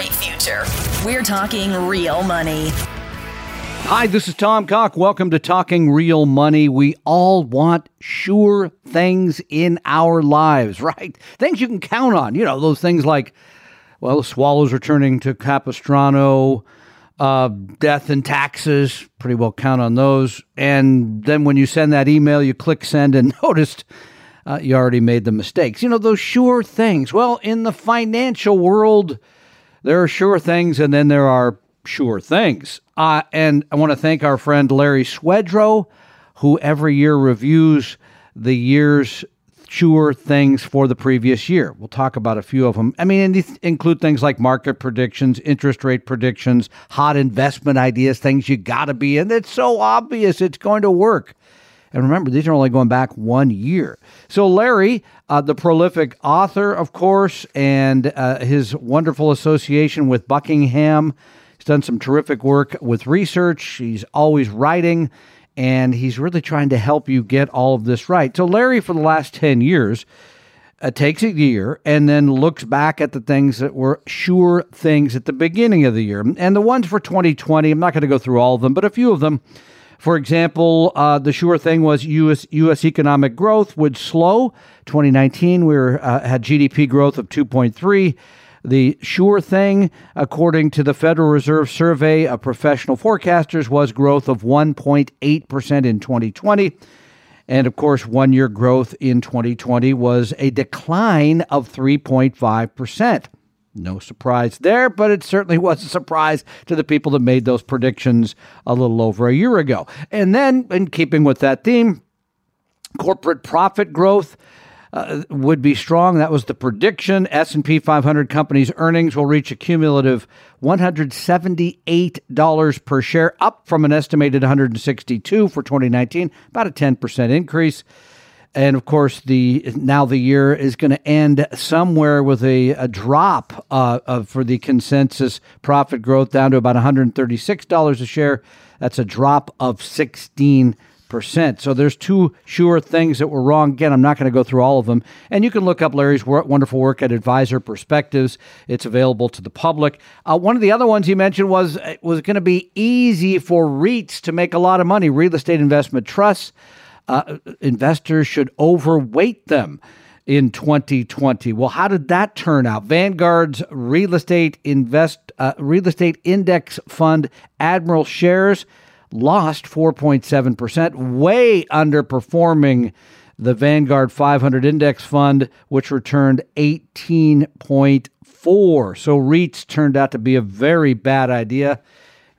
great future. We're talking real money. Hi, this is Tom Cock. Welcome to Talking Real Money. We all want sure things in our lives, right? Things you can count on. You know, those things like, well, Swallows returning to Capistrano, uh, death and taxes, pretty well count on those. And then when you send that email, you click send and noticed uh, you already made the mistakes. You know, those sure things. Well, in the financial world, there are sure things and then there are sure things. Uh, and I want to thank our friend Larry Swedroe, who every year reviews the year's sure things for the previous year. We'll talk about a few of them. I mean, these include things like market predictions, interest rate predictions, hot investment ideas, things you got to be in. It's so obvious it's going to work. And remember, these are only going back one year. So, Larry, uh, the prolific author, of course, and uh, his wonderful association with Buckingham, he's done some terrific work with research. He's always writing and he's really trying to help you get all of this right. So, Larry, for the last 10 years, uh, takes a year and then looks back at the things that were sure things at the beginning of the year. And the ones for 2020, I'm not going to go through all of them, but a few of them. For example, uh, the sure thing was U.S. U.S. economic growth would slow. 2019, we were, uh, had GDP growth of 2.3. The sure thing, according to the Federal Reserve survey of professional forecasters, was growth of 1.8% in 2020. And of course, one year growth in 2020 was a decline of 3.5%. No surprise there, but it certainly was a surprise to the people that made those predictions a little over a year ago. And then, in keeping with that theme, corporate profit growth uh, would be strong. That was the prediction. S&P 500 companies' earnings will reach a cumulative $178 per share, up from an estimated 162 for 2019, about a 10% increase. And of course, the now the year is going to end somewhere with a, a drop uh, for the consensus profit growth down to about $136 a share. That's a drop of 16 percent. So there's two sure things that were wrong. Again, I'm not going to go through all of them. And you can look up Larry's wonderful work at Advisor Perspectives. It's available to the public. Uh, one of the other ones he mentioned was it was going to be easy for REITs to make a lot of money. Real estate investment trusts. Uh, investors should overweight them in 2020. Well, how did that turn out? Vanguard's real estate invest uh, real estate index fund Admiral shares lost 4.7%, way underperforming the Vanguard 500 index fund, which returned 18.4. So REITs turned out to be a very bad idea.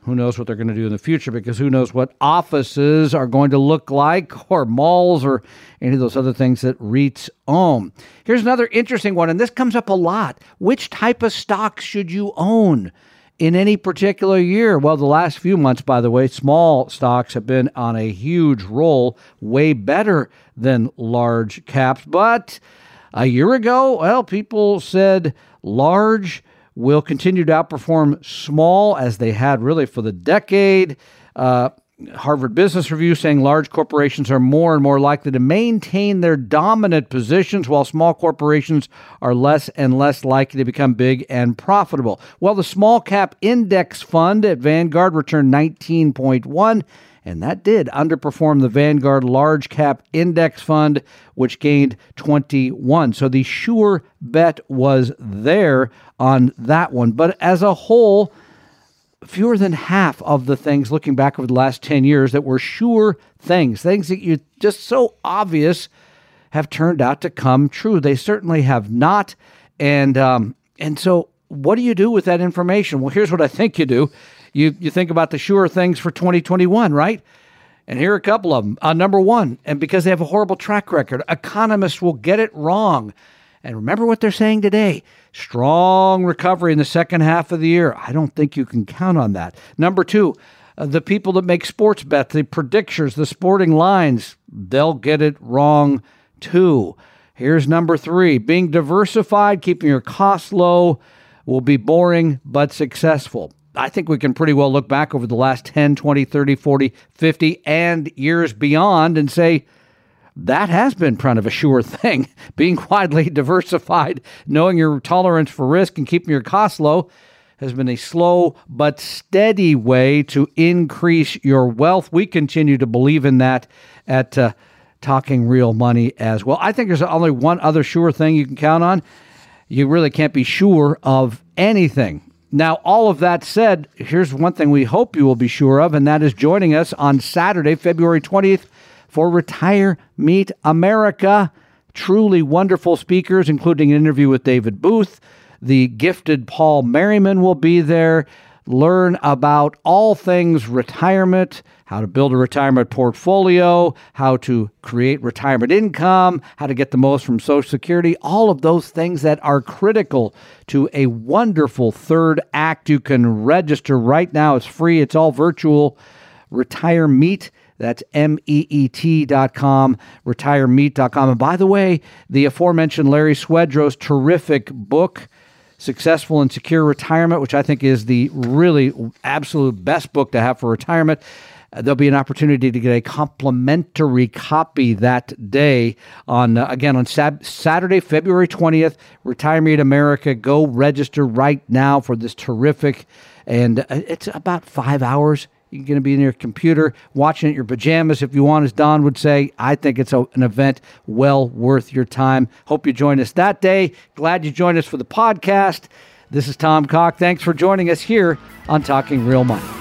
Who knows what they're going to do in the future because who knows what offices are going to look like or malls or any of those other things that REITs own. Here's another interesting one, and this comes up a lot. Which type of stocks should you own? in any particular year. Well, the last few months, by the way, small stocks have been on a huge roll, way better than large caps. But a year ago, well, people said large will continue to outperform small as they had really for the decade. Uh, Harvard Business Review saying large corporations are more and more likely to maintain their dominant positions while small corporations are less and less likely to become big and profitable. Well, the small cap index fund at Vanguard returned 19.1 and that did underperform the Vanguard Large Cap Index Fund, which gained 21. So the sure bet was there on that one. But as a whole, fewer than half of the things looking back over the last 10 years that were sure things, things that you just so obvious have turned out to come true. They certainly have not. And, um, and so what do you do with that information? Well, here's what I think you do. You, you think about the sure things for 2021, right? And here are a couple of them. Uh, number one, and because they have a horrible track record, economists will get it wrong. And remember what they're saying today strong recovery in the second half of the year. I don't think you can count on that. Number two, uh, the people that make sports bets, the predictors, the sporting lines, they'll get it wrong too. Here's number three being diversified, keeping your costs low will be boring but successful. I think we can pretty well look back over the last 10, 20, 30, 40, 50, and years beyond and say, that has been kind of a sure thing. Being widely diversified, knowing your tolerance for risk and keeping your costs low has been a slow but steady way to increase your wealth. We continue to believe in that at uh, Talking Real Money as well. I think there's only one other sure thing you can count on. You really can't be sure of anything. Now, all of that said, here's one thing we hope you will be sure of, and that is joining us on Saturday, February 20th, for Retire Meet America. Truly wonderful speakers, including an interview with David Booth. The gifted Paul Merriman will be there. Learn about all things retirement, how to build a retirement portfolio, how to create retirement income, how to get the most from Social Security, all of those things that are critical to a wonderful third act. You can register right now. It's free, it's all virtual. Retire Meet. That's M-E-E-T dot com, retiremeet.com. And by the way, the aforementioned Larry Swedroe's terrific book, Successful and Secure Retirement, which I think is the really absolute best book to have for retirement. There'll be an opportunity to get a complimentary copy that day on uh, again on Sab- Saturday, February 20th. Retire Meet America. Go register right now for this terrific, and uh, it's about five hours. You're going to be in your computer watching it in your pajamas if you want, as Don would say. I think it's a, an event well worth your time. Hope you join us that day. Glad you joined us for the podcast. This is Tom Cock. Thanks for joining us here on Talking Real Money.